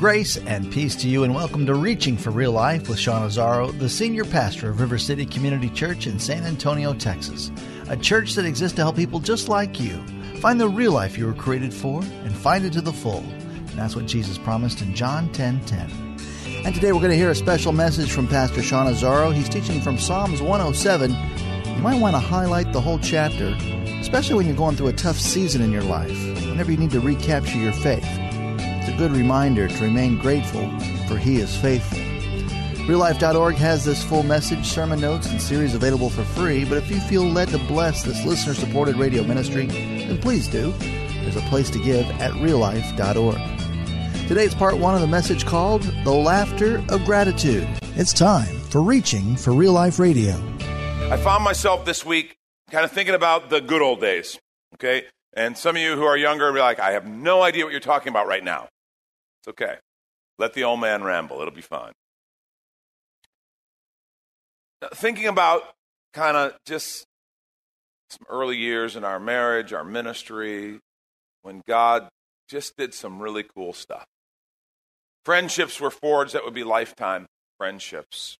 Grace and peace to you, and welcome to Reaching for Real Life with Sean Azzaro, the senior pastor of River City Community Church in San Antonio, Texas. A church that exists to help people just like you find the real life you were created for and find it to the full. And that's what Jesus promised in John 10 10. And today we're going to hear a special message from Pastor Sean Azzaro. He's teaching from Psalms 107. You might want to highlight the whole chapter, especially when you're going through a tough season in your life, whenever you need to recapture your faith. A good reminder to remain grateful, for He is faithful. RealLife.org has this full message, sermon notes, and series available for free, but if you feel led to bless this listener supported radio ministry, then please do. There's a place to give at reallife.org. Today's part one of the message called The Laughter of Gratitude. It's time for Reaching for Real Life Radio. I found myself this week kind of thinking about the good old days, okay? And some of you who are younger will be like, I have no idea what you're talking about right now. It's okay. Let the old man ramble, it'll be fine. Thinking about kind of just some early years in our marriage, our ministry, when God just did some really cool stuff. Friendships were forged that would be lifetime friendships.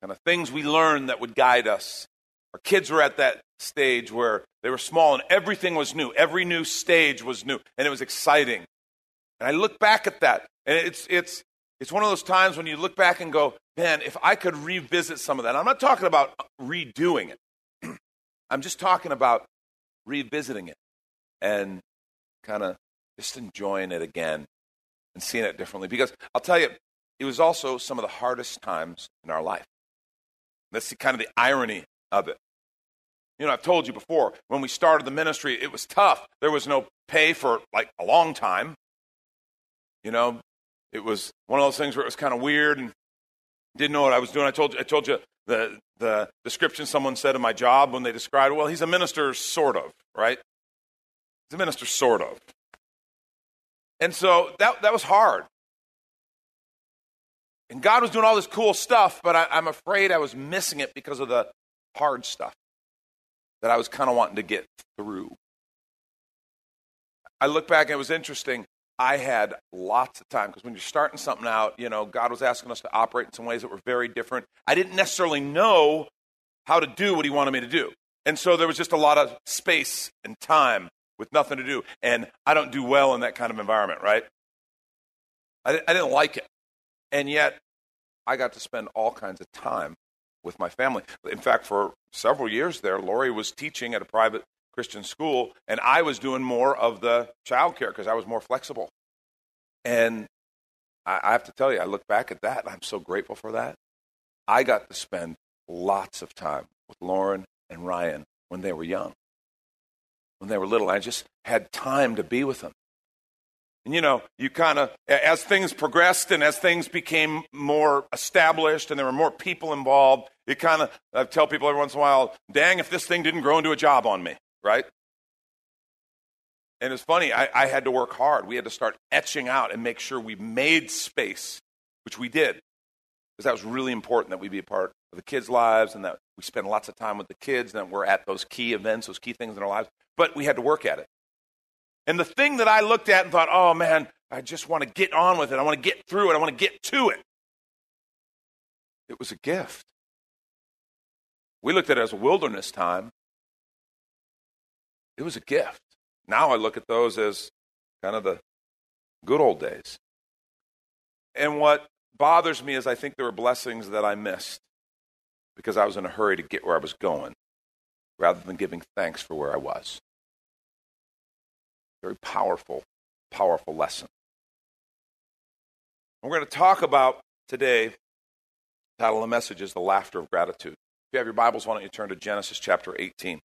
Kind of things we learned that would guide us. Our kids were at that stage where they were small and everything was new. Every new stage was new and it was exciting. And I look back at that and it's, it's, it's one of those times when you look back and go, man, if I could revisit some of that. I'm not talking about redoing it. I'm just talking about revisiting it and kind of just enjoying it again and seeing it differently. Because I'll tell you, it was also some of the hardest times in our life. That's the, kind of the irony of it. You know, I've told you before, when we started the ministry, it was tough. There was no pay for like a long time. You know, it was one of those things where it was kind of weird and didn't know what I was doing. I told you, I told you the, the description someone said of my job when they described. Well, he's a minister, sort of, right? He's a minister, sort of. And so that, that was hard. And God was doing all this cool stuff, but I, I'm afraid I was missing it because of the hard stuff that I was kind of wanting to get through. I look back and it was interesting. I had lots of time because when you're starting something out, you know, God was asking us to operate in some ways that were very different. I didn't necessarily know how to do what He wanted me to do. And so there was just a lot of space and time with nothing to do. And I don't do well in that kind of environment, right? I, I didn't like it. And yet, I got to spend all kinds of time with my family. In fact, for several years there, Lori was teaching at a private Christian school, and I was doing more of the child care because I was more flexible. And I, I have to tell you, I look back at that, and I'm so grateful for that. I got to spend lots of time with Lauren and Ryan when they were young, when they were little. I just had time to be with them. And you know, you kind of, as things progressed and as things became more established and there were more people involved, it kind of, I tell people every once in a while, dang, if this thing didn't grow into a job on me, right? And it's funny, I, I had to work hard. We had to start etching out and make sure we made space, which we did. Because that was really important that we be a part of the kids' lives and that we spend lots of time with the kids and that we're at those key events, those key things in our lives. But we had to work at it. And the thing that I looked at and thought, oh man, I just want to get on with it. I want to get through it. I want to get to it. It was a gift. We looked at it as a wilderness time. It was a gift. Now I look at those as kind of the good old days. And what bothers me is I think there were blessings that I missed because I was in a hurry to get where I was going rather than giving thanks for where I was. Very powerful, powerful lesson. We're going to talk about today, the title of the message is The Laughter of Gratitude. If you have your Bibles, why don't you turn to Genesis chapter 18.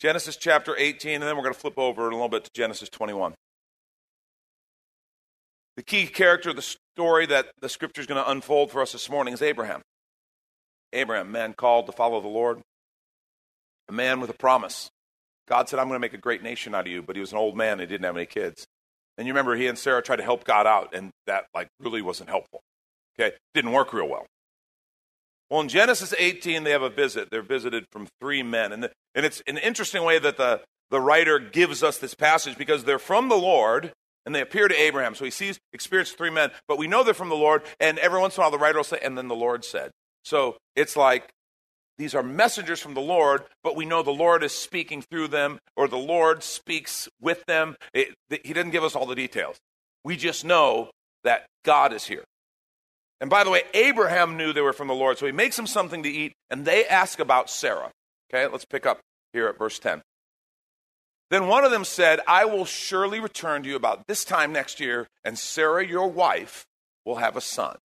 Genesis chapter 18, and then we're going to flip over in a little bit to Genesis 21. The key character of the story that the scripture is going to unfold for us this morning is Abraham. Abraham, man called to follow the Lord, a man with a promise. God said, I'm going to make a great nation out of you, but he was an old man and he didn't have any kids. And you remember he and Sarah tried to help God out, and that like really wasn't helpful. Okay, didn't work real well. Well, in Genesis 18, they have a visit. They're visited from three men, and the, and it's an interesting way that the the writer gives us this passage because they're from the Lord and they appear to Abraham. So he sees, experiences three men, but we know they're from the Lord. And every once in a while, the writer will say, and then the Lord said. So it's like these are messengers from the Lord, but we know the Lord is speaking through them, or the Lord speaks with them. It, he didn't give us all the details. We just know that God is here. And by the way, Abraham knew they were from the Lord, so he makes them something to eat, and they ask about Sarah. Okay, let's pick up here at verse 10. Then one of them said, I will surely return to you about this time next year, and Sarah, your wife, will have a son.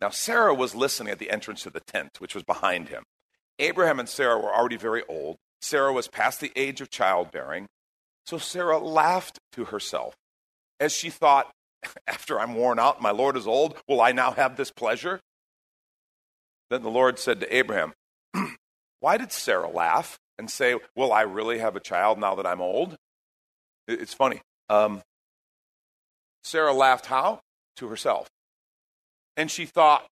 Now, Sarah was listening at the entrance to the tent, which was behind him. Abraham and Sarah were already very old. Sarah was past the age of childbearing. So Sarah laughed to herself as she thought, After I'm worn out, my Lord is old, will I now have this pleasure? Then the Lord said to Abraham, Why did Sarah laugh and say, Will I really have a child now that I'm old? It's funny. Um, Sarah laughed how? To herself. And she thought,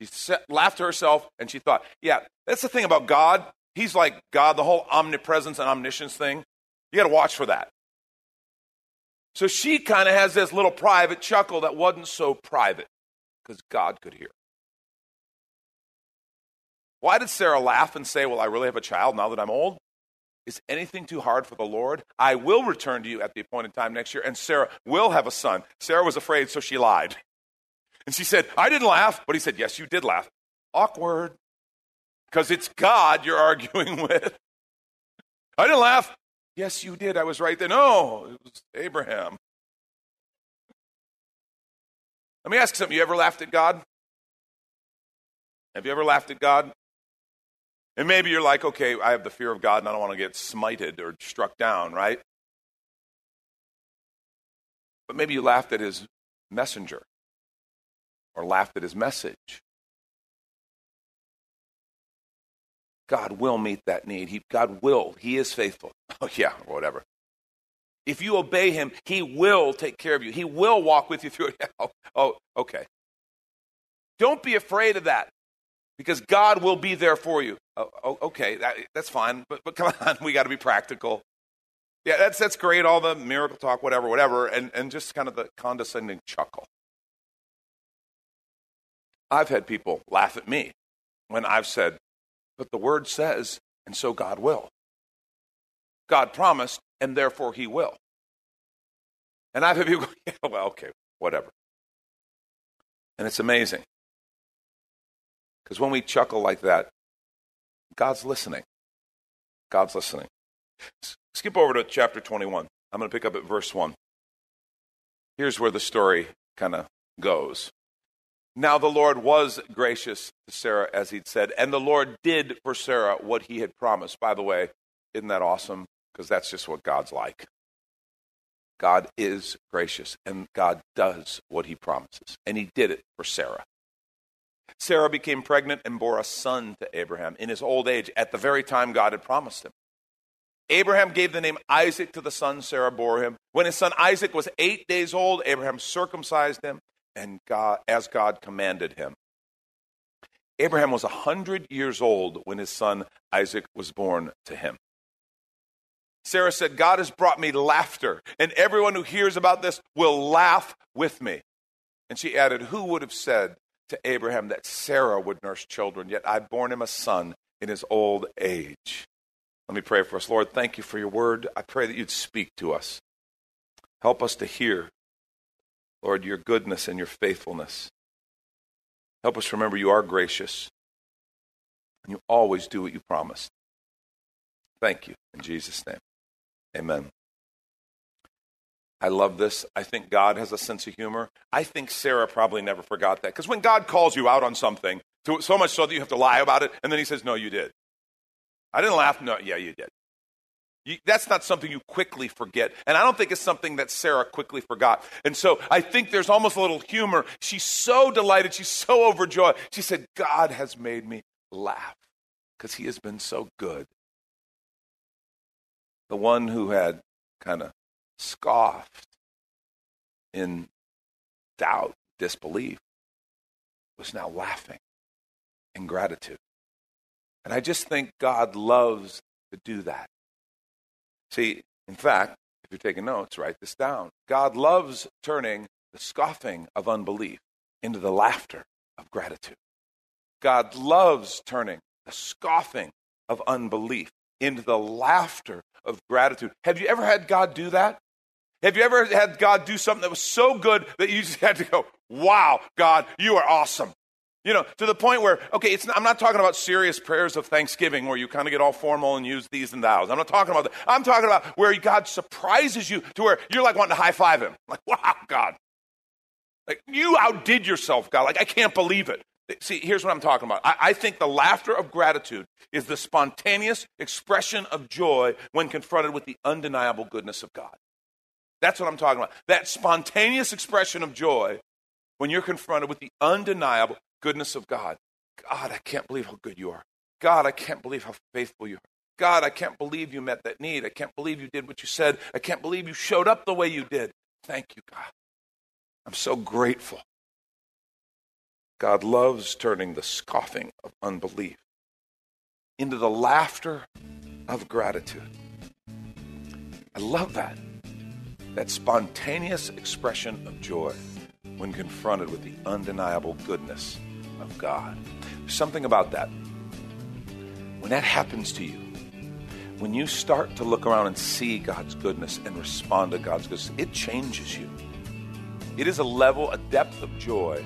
she laughed to herself and she thought, yeah, that's the thing about God. He's like God, the whole omnipresence and omniscience thing. You got to watch for that. So she kind of has this little private chuckle that wasn't so private because God could hear. Why did Sarah laugh and say, Well, I really have a child now that I'm old? Is anything too hard for the Lord? I will return to you at the appointed time next year, and Sarah will have a son. Sarah was afraid, so she lied. And she said, I didn't laugh. But he said, Yes, you did laugh. Awkward. Because it's God you're arguing with. I didn't laugh. Yes, you did. I was right there. No, oh, it was Abraham. Let me ask you something. You ever laughed at God? Have you ever laughed at God? And maybe you're like, okay, I have the fear of God and I don't want to get smited or struck down, right? But maybe you laughed at his messenger or laughed at his message. God will meet that need. He, God will. He is faithful. Oh, yeah, whatever. If you obey him, he will take care of you. He will walk with you through it. Oh, okay. Don't be afraid of that because God will be there for you. Oh, oh, okay, that, that's fine, but, but come on, we got to be practical. Yeah, that's, that's great, all the miracle talk, whatever, whatever, and, and just kind of the condescending chuckle. I've had people laugh at me when I've said, but the word says, and so God will. God promised, and therefore he will. And I've had people go, yeah, well, okay, whatever. And it's amazing. Because when we chuckle like that, God's listening. God's listening. Skip over to chapter 21. I'm going to pick up at verse 1. Here's where the story kind of goes. Now the Lord was gracious to Sarah as he'd said, and the Lord did for Sarah what he had promised. By the way, isn't that awesome? Because that's just what God's like. God is gracious, and God does what he promises. And he did it for Sarah. Sarah became pregnant and bore a son to Abraham in his old age at the very time God had promised him. Abraham gave the name Isaac to the son Sarah bore him. When his son Isaac was eight days old, Abraham circumcised him and God, as God commanded him. Abraham was a 100 years old when his son Isaac was born to him. Sarah said, God has brought me laughter, and everyone who hears about this will laugh with me. And she added, Who would have said to Abraham that Sarah would nurse children, yet I've borne him a son in his old age? Let me pray for us. Lord, thank you for your word. I pray that you'd speak to us. Help us to hear Lord, your goodness and your faithfulness. Help us remember you are gracious and you always do what you promised. Thank you. In Jesus' name, amen. I love this. I think God has a sense of humor. I think Sarah probably never forgot that. Because when God calls you out on something, so much so that you have to lie about it, and then he says, No, you did. I didn't laugh. No, yeah, you did. You, that's not something you quickly forget. And I don't think it's something that Sarah quickly forgot. And so I think there's almost a little humor. She's so delighted. She's so overjoyed. She said, God has made me laugh because he has been so good. The one who had kind of scoffed in doubt, disbelief, was now laughing in gratitude. And I just think God loves to do that. See, in fact, if you're taking notes, write this down. God loves turning the scoffing of unbelief into the laughter of gratitude. God loves turning the scoffing of unbelief into the laughter of gratitude. Have you ever had God do that? Have you ever had God do something that was so good that you just had to go, wow, God, you are awesome? You know, to the point where, okay, not, I'm not talking about serious prayers of thanksgiving where you kind of get all formal and use these and thous. I'm not talking about that. I'm talking about where God surprises you to where you're like wanting to high five him. Like, wow, God. Like, you outdid yourself, God. Like, I can't believe it. See, here's what I'm talking about. I, I, think the laughter of gratitude is the spontaneous expression of joy when confronted with the undeniable goodness of God. That's what I'm talking about. That spontaneous expression of joy when you're confronted with the undeniable goodness of God. God, I can't believe how good you are. God, I can't believe how faithful you are. God, I can't believe you met that need. I can't believe you did what you said. I can't believe you showed up the way you did. Thank you, God. I'm so grateful. God loves turning the scoffing of unbelief into the laughter of gratitude. I love that. That spontaneous expression of joy when confronted with the undeniable goodness of God. Something about that. When that happens to you, when you start to look around and see God's goodness and respond to God's goodness, it changes you. It is a level, a depth of joy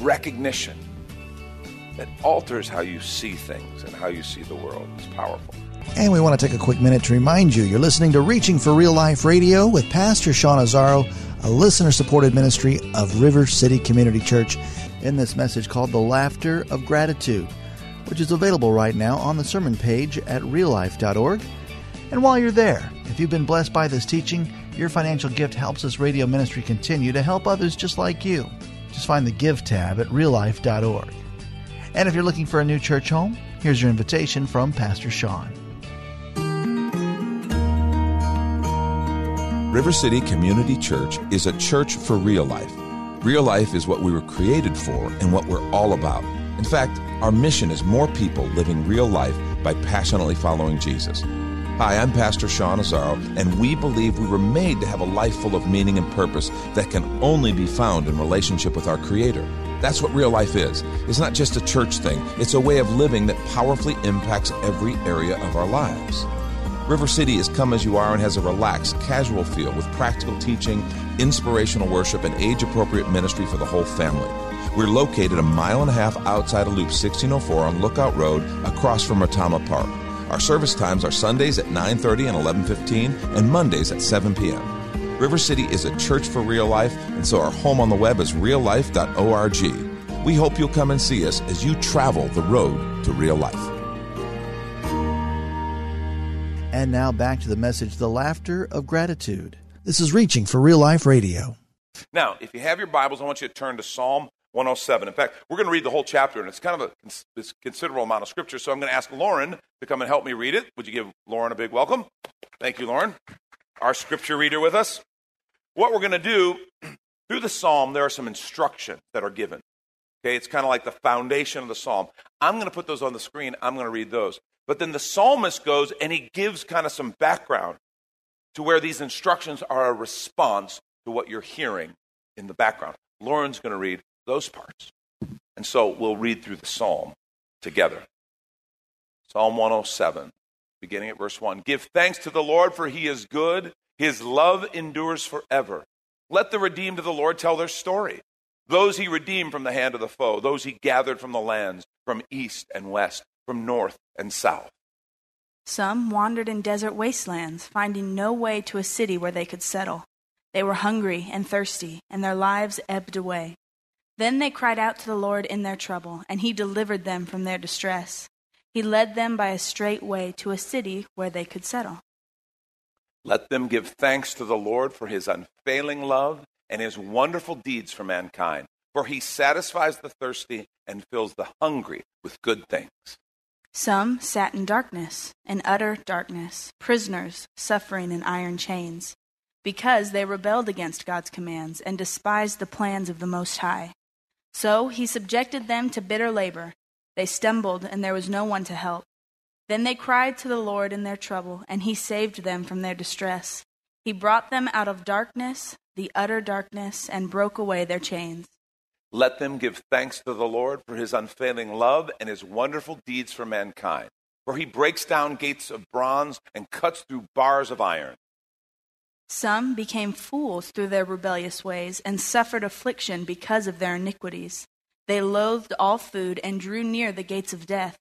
recognition that alters how you see things and how you see the world. It's powerful. And we want to take a quick minute to remind you you're listening to Reaching for Real Life Radio with Pastor Sean Azzaro, a listener supported ministry of River City Community Church, in this message called The Laughter of Gratitude, which is available right now on the sermon page at reallife.org. And while you're there, if you've been blessed by this teaching, your financial gift helps this radio ministry continue to help others just like you. Just find the Give tab at reallife.org. And if you're looking for a new church home, here's your invitation from Pastor Sean. River City Community Church is a church for real life. Real life is what we were created for and what we're all about. In fact, our mission is more people living real life by passionately following Jesus. Hi, I'm Pastor Sean Azzaro, and we believe we were made to have a life full of meaning and purpose that can only be found in relationship with our Creator. That's what real life is. It's not just a church thing, it's a way of living that powerfully impacts every area of our lives. River City is come as you are and has a relaxed, casual feel with practical teaching, inspirational worship, and age appropriate ministry for the whole family. We're located a mile and a half outside of Loop 1604 on Lookout Road across from Retama Park. Our service times are Sundays at 9:30 and 11:15 and Mondays at 7 p.m. River City is a church for real life, and so our home on the web is reallife.org. We hope you'll come and see us as you travel the road to real life. And now back to the message The Laughter of Gratitude. This is Reaching for Real Life Radio. Now, if you have your Bibles, I want you to turn to Psalm 107. In fact, we're going to read the whole chapter, and it's kind of a considerable amount of scripture. So I'm going to ask Lauren to come and help me read it. Would you give Lauren a big welcome? Thank you, Lauren, our scripture reader with us. What we're going to do through the psalm, there are some instructions that are given. Okay, it's kind of like the foundation of the psalm. I'm going to put those on the screen. I'm going to read those. But then the psalmist goes and he gives kind of some background to where these instructions are a response to what you're hearing in the background. Lauren's going to read those parts. And so we'll read through the psalm together. Psalm 107, beginning at verse 1. Give thanks to the Lord, for he is good. His love endures forever. Let the redeemed of the Lord tell their story. Those he redeemed from the hand of the foe, those he gathered from the lands, from east and west from north and south. Some wandered in desert wastelands, finding no way to a city where they could settle. They were hungry and thirsty, and their lives ebbed away. Then they cried out to the Lord in their trouble, and he delivered them from their distress. He led them by a straight way to a city where they could settle. Let them give thanks to the Lord for his unfailing love and his wonderful deeds for mankind. For he satisfies the thirsty and fills the hungry with good things. Some sat in darkness, in utter darkness, prisoners suffering in iron chains, because they rebelled against God's commands and despised the plans of the Most High. So he subjected them to bitter labor. They stumbled, and there was no one to help. Then they cried to the Lord in their trouble, and he saved them from their distress. He brought them out of darkness, the utter darkness, and broke away their chains. Let them give thanks to the Lord for his unfailing love and his wonderful deeds for mankind. For he breaks down gates of bronze and cuts through bars of iron. Some became fools through their rebellious ways and suffered affliction because of their iniquities. They loathed all food and drew near the gates of death.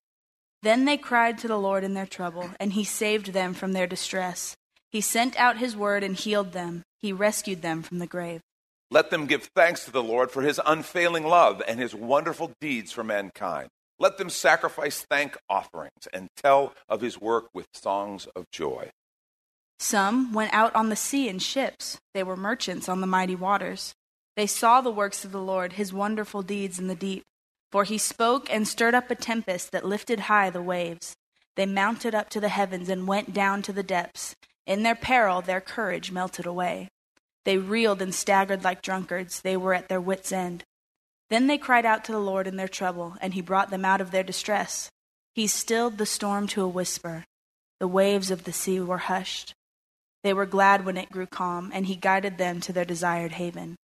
Then they cried to the Lord in their trouble, and he saved them from their distress. He sent out his word and healed them. He rescued them from the grave. Let them give thanks to the Lord for his unfailing love and his wonderful deeds for mankind. Let them sacrifice thank offerings and tell of his work with songs of joy. Some went out on the sea in ships. They were merchants on the mighty waters. They saw the works of the Lord, his wonderful deeds in the deep. For he spoke and stirred up a tempest that lifted high the waves. They mounted up to the heavens and went down to the depths. In their peril, their courage melted away. They reeled and staggered like drunkards. They were at their wits' end. Then they cried out to the Lord in their trouble, and he brought them out of their distress. He stilled the storm to a whisper. The waves of the sea were hushed. They were glad when it grew calm, and he guided them to their desired haven.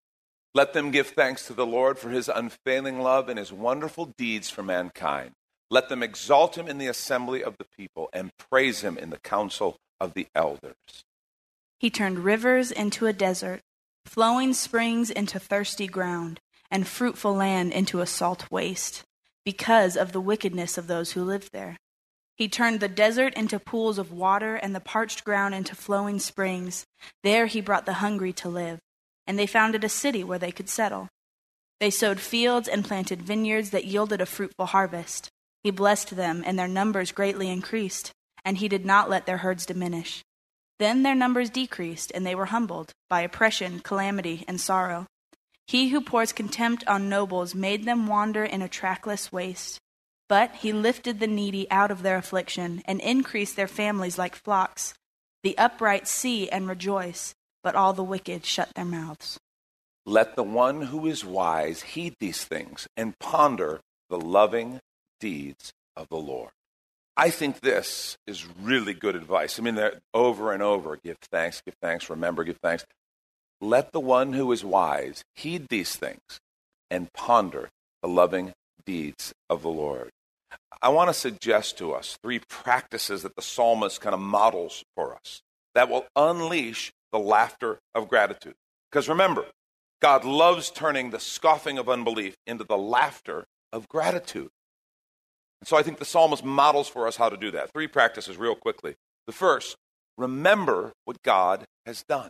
Let them give thanks to the Lord for his unfailing love and his wonderful deeds for mankind. Let them exalt him in the assembly of the people and praise him in the council of the elders. He turned rivers into a desert, flowing springs into thirsty ground, and fruitful land into a salt waste, because of the wickedness of those who lived there. He turned the desert into pools of water and the parched ground into flowing springs. There he brought the hungry to live, and they founded a city where they could settle. They sowed fields and planted vineyards that yielded a fruitful harvest. He blessed them, and their numbers greatly increased, and he did not let their herds diminish. Then their numbers decreased, and they were humbled by oppression, calamity, and sorrow. He who pours contempt on nobles made them wander in a trackless waste. But he lifted the needy out of their affliction and increased their families like flocks. The upright see and rejoice, but all the wicked shut their mouths. Let the one who is wise heed these things and ponder the loving deeds of the Lord. I think this is really good advice. I mean, over and over give thanks, give thanks, remember, give thanks. Let the one who is wise heed these things and ponder the loving deeds of the Lord. I want to suggest to us three practices that the psalmist kind of models for us that will unleash the laughter of gratitude. Because remember, God loves turning the scoffing of unbelief into the laughter of gratitude. And so I think the psalmist models for us how to do that. Three practices, real quickly. The first, remember what God has done.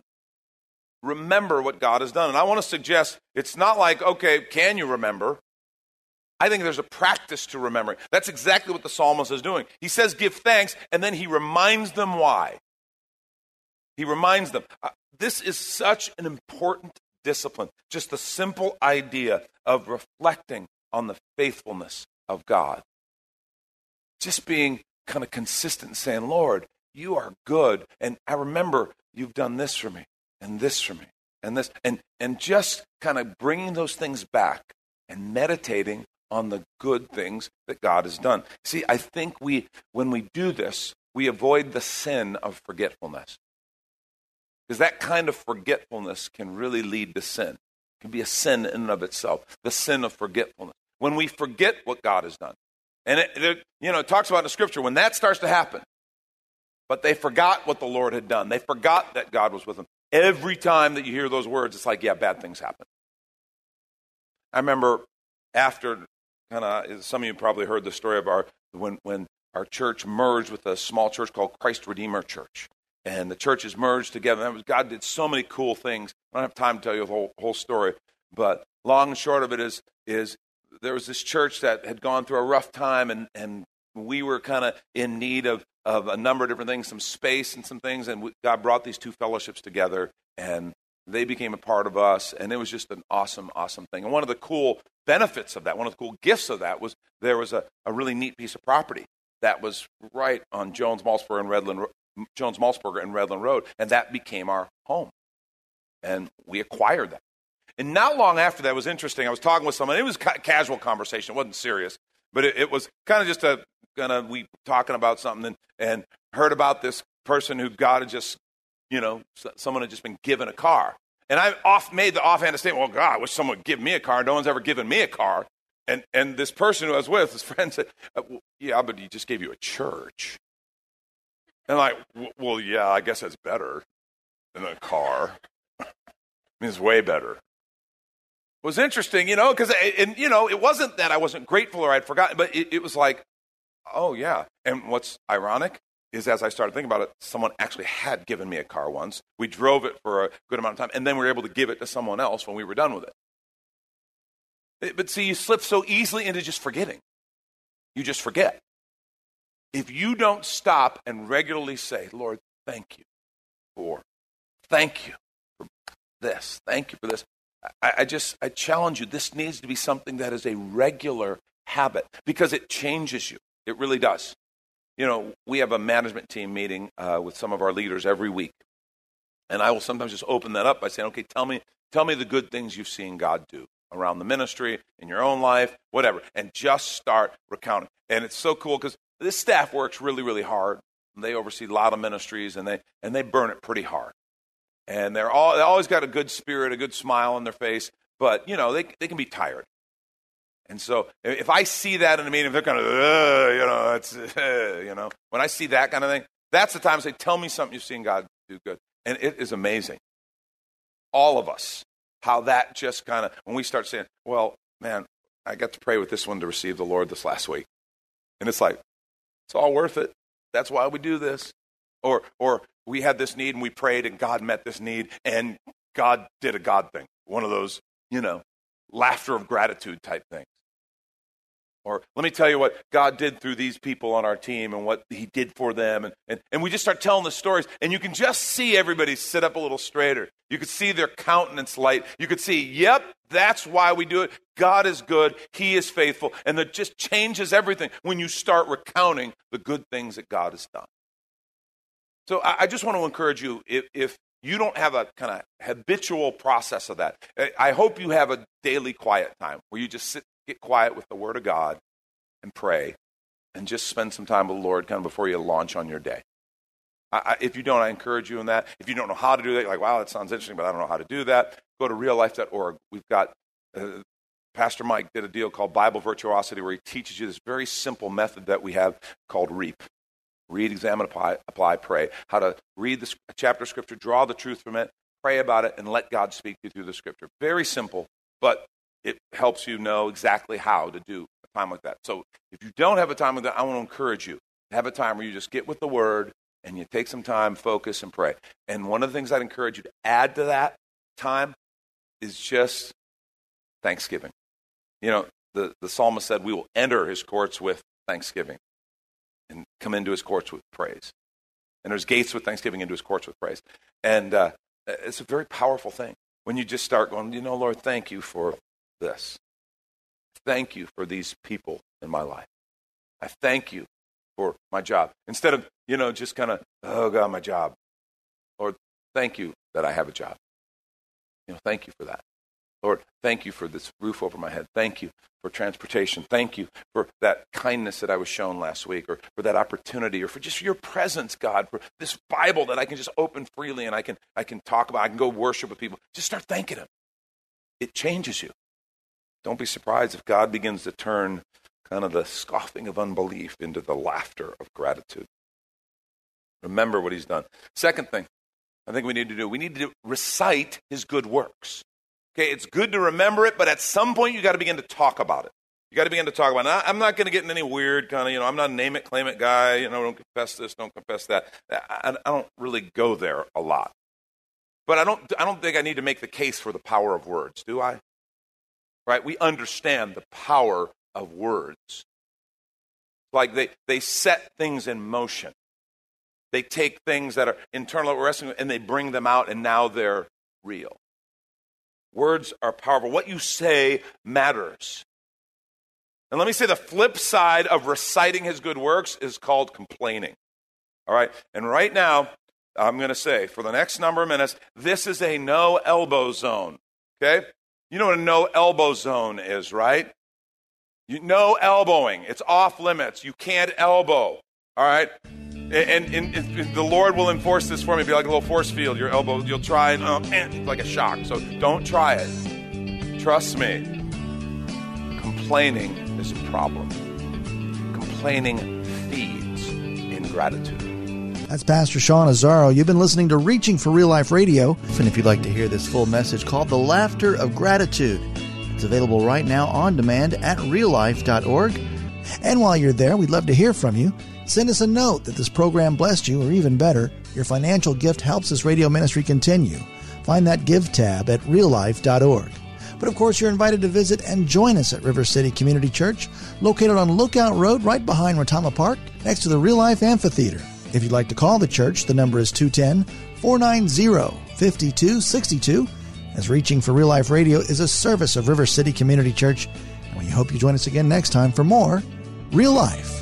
Remember what God has done. And I want to suggest it's not like, okay, can you remember? I think there's a practice to remembering. That's exactly what the psalmist is doing. He says, give thanks, and then he reminds them why. He reminds them. Uh, this is such an important discipline. Just the simple idea of reflecting on the faithfulness of God just being kind of consistent and saying, Lord, you are good. And I remember you've done this for me and this for me and this. And, and just kind of bringing those things back and meditating on the good things that God has done. See, I think we, when we do this, we avoid the sin of forgetfulness. Because that kind of forgetfulness can really lead to sin. It can be a sin in and of itself, the sin of forgetfulness. When we forget what God has done, and it, it, you know, it talks about in the scripture when that starts to happen. But they forgot what the Lord had done. They forgot that God was with them. Every time that you hear those words, it's like, yeah, bad things happen. I remember after kind of some of you probably heard the story of our when when our church merged with a small church called Christ Redeemer Church. And the churches merged together. Was, God did so many cool things. I don't have time to tell you the whole, whole story, but long and short of it is, is there was this church that had gone through a rough time and, and we were kind of in need of, of a number of different things, some space and some things, and we, God brought these two fellowships together, and they became a part of us, and it was just an awesome, awesome thing. And one of the cool benefits of that, one of the cool gifts of that, was there was a, a really neat piece of property that was right on Jones Maltsberger and Redland, Jones Maltsberger and Redland Road, and that became our home, and we acquired that. And not long after that was interesting. I was talking with someone. It was ca- casual conversation. It wasn't serious, but it, it was kind of just a kind of we talking about something and, and heard about this person who God had just, you know, someone had just been given a car. And I off made the offhand statement, well, God, I wish someone would give me a car. No one's ever given me a car. And, and this person who I was with, his friend said, uh, well, yeah, but he just gave you a church. And I'm like, well, yeah, I guess that's better than a car. I mean, it's way better It was interesting, you know, because and you know it wasn't that I wasn't grateful or I'd forgotten, but it, it was like, oh yeah. And what's ironic is as I started thinking about it, someone actually had given me a car once. We drove it for a good amount of time, and then we were able to give it to someone else when we were done with it. it but see, you slip so easily into just forgetting. You just forget. If you don't stop and regularly say, Lord, thank you for, thank you for this, thank you for this, I, I just I challenge you. This needs to be something that is a regular habit because it changes you. It really does. You know, we have a management team meeting uh, with some of our leaders every week, and I will sometimes just open that up by saying, "Okay, tell me, tell me the good things you've seen God do around the ministry, in your own life, whatever," and just start recounting. And it's so cool because this staff works really, really hard. They oversee a lot of ministries, and they and they burn it pretty hard and they're all they always got a good spirit, a good smile on their face, but you know they they can be tired. And so if I see that in a meeting, they're kind of you know it's uh, you know when I see that kind of thing, that's the time I say, tell me something you've seen God do good, and it is amazing. All of us, how that just kind of when we start saying, well, man, I got to pray with this one to receive the Lord this last week, and it's like it's all worth it. That's why we do this. Or, or we had this need and we prayed and God met this need and God did a God thing. One of those, you know, laughter of gratitude type things. Or let me tell you what God did through these people on our team and what He did for them. And, and, and we just start telling the stories, and you can just see everybody sit up a little straighter. You could see their countenance light. You could see, yep, that's why we do it. God is good, He is faithful. And that just changes everything when you start recounting the good things that God has done. So I, I just want to encourage you if, if you don't have a kind of habitual process of that, I hope you have a daily quiet time where you just sit, get quiet with the Word of God and pray and just spend some time with the Lord kind of before you launch on your day. I, if you don't, I encourage you in that. If you don't know how to do that, like, wow, that sounds interesting, but I don't know how to do that, go to reallife.org. We've got uh, Pastor Mike did a deal called Bible Virtuosity where he teaches you this very simple method that we have called REAP. Read, examine, apply, apply, pray. How to read the chapter of Scripture, draw the truth from it, pray about it, and let God speak to you through the Scripture. Very simple, but it helps you know exactly how to do a time like that. So if you don't have a time like that, I want to encourage you to have a time where you just get with the Word and you take some time, focus, and pray. And one of the things I'd encourage you to add to that time is just thanksgiving. You know, the, the psalmist said, We will enter his courts with thanksgiving and come into his courts with praise. And there's gates with thanksgiving into his courts with praise. And uh, it's a very powerful thing when you just start going, you know, Lord, thank you for this. Thank you for these people in my life. I thank you for my job. Instead of, you know, just kind of, oh, God, my job. Lord, thank you that I have a job. You know, thank you for that. Lord, thank you for this roof over my head. Thank you for transportation. Thank you for that kindness that I was shown last week, or for that opportunity, or for just your presence, God, for this Bible that I can just open freely and I can, I can talk about. I can go worship with people. Just start thanking Him. It changes you. Don't be surprised if God begins to turn kind of the scoffing of unbelief into the laughter of gratitude. Remember what He's done. Second thing I think we need to do we need to recite His good works. Okay, it's good to remember it, but at some point you got to begin to talk about it. You got to begin to talk about it. I'm not going to get in any weird kind of, you know, I'm not a name it, claim it guy. You know, don't confess this, don't confess that. I, I don't really go there a lot. But I don't, I don't think I need to make the case for the power of words, do I? Right? We understand the power of words. Like they, they set things in motion. They take things that are internal wrestling and they bring them out, and now they're real. Words are powerful. What you say matters. And let me say the flip side of reciting his good works is called complaining. All right? And right now, I'm going to say for the next number of minutes, this is a no elbow zone. Okay? You know what a no elbow zone is, right? You, no elbowing. It's off limits. You can't elbow. All right? And, and, and, the Lord will enforce this for me. Be like a little force field. Your elbow, you'll try and, um, and like a shock. So don't try it. Trust me. Complaining is a problem. Complaining feeds ingratitude. That's Pastor Sean Azzaro. You've been listening to Reaching for Real Life Radio. And if you'd like to hear this full message called The Laughter of Gratitude, it's available right now on demand at reallife.org. And while you're there, we'd love to hear from you. Send us a note that this program blessed you, or even better, your financial gift helps this radio ministry continue. Find that Give tab at reallife.org. But of course, you're invited to visit and join us at River City Community Church, located on Lookout Road right behind Retama Park, next to the Real Life Amphitheater. If you'd like to call the church, the number is 210 490 5262. As Reaching for Real Life Radio is a service of River City Community Church, and we hope you join us again next time for more Real Life.